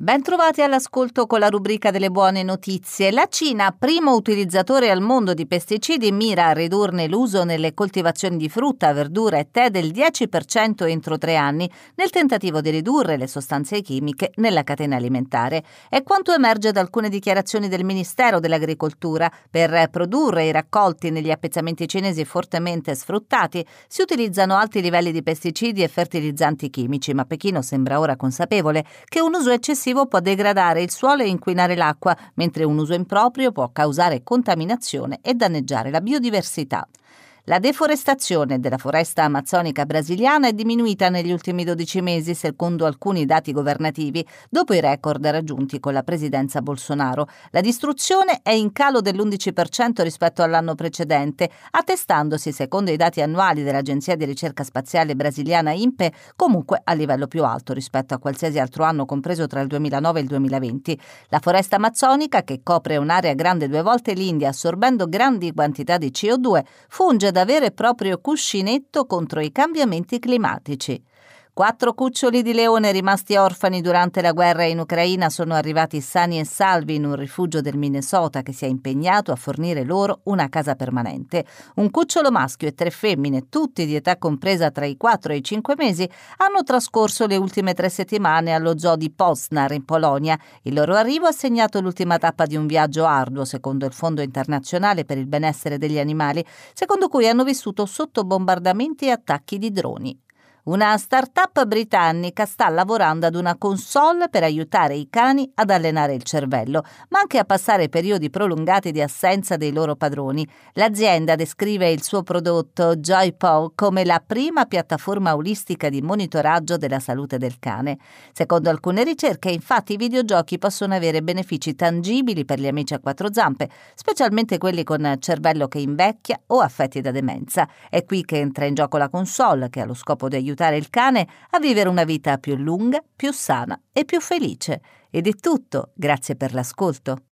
Ben trovati all'ascolto con la rubrica delle buone notizie. La Cina, primo utilizzatore al mondo di pesticidi, mira a ridurne l'uso nelle coltivazioni di frutta, verdura e tè del 10% entro tre anni, nel tentativo di ridurre le sostanze chimiche nella catena alimentare. È quanto emerge da alcune dichiarazioni del Ministero dell'Agricoltura. Per produrre i raccolti negli appezzamenti cinesi fortemente sfruttati si utilizzano alti livelli di pesticidi e fertilizzanti chimici, ma Pechino sembra ora consapevole che un uso eccessivo eccessivo può degradare il suolo e inquinare l'acqua, mentre un uso improprio può causare contaminazione e danneggiare la biodiversità. La deforestazione della foresta amazzonica brasiliana è diminuita negli ultimi 12 mesi, secondo alcuni dati governativi, dopo i record raggiunti con la presidenza Bolsonaro. La distruzione è in calo dell'11% rispetto all'anno precedente, attestandosi, secondo i dati annuali dell'Agenzia di ricerca spaziale brasiliana INPE, comunque a livello più alto rispetto a qualsiasi altro anno compreso tra il 2009 e il 2020. La foresta amazzonica, che copre un'area grande due volte l'India, assorbendo grandi quantità di CO2, funge da da vero e proprio cuscinetto contro i cambiamenti climatici. Quattro cuccioli di leone rimasti orfani durante la guerra in Ucraina sono arrivati sani e salvi in un rifugio del Minnesota che si è impegnato a fornire loro una casa permanente. Un cucciolo maschio e tre femmine, tutti di età compresa tra i 4 e i 5 mesi, hanno trascorso le ultime tre settimane allo zoo di Poznar in Polonia. Il loro arrivo ha segnato l'ultima tappa di un viaggio arduo, secondo il Fondo internazionale per il benessere degli animali, secondo cui hanno vissuto sotto bombardamenti e attacchi di droni. Una start-up britannica sta lavorando ad una console per aiutare i cani ad allenare il cervello, ma anche a passare periodi prolungati di assenza dei loro padroni. L'azienda descrive il suo prodotto JoyPaw come la prima piattaforma olistica di monitoraggio della salute del cane. Secondo alcune ricerche, infatti, i videogiochi possono avere benefici tangibili per gli amici a quattro zampe, specialmente quelli con cervello che invecchia o affetti da demenza. È qui che entra in gioco la console, che ha lo scopo di aiutare aiutare il cane a vivere una vita più lunga, più sana e più felice. Ed è tutto, grazie per l'ascolto.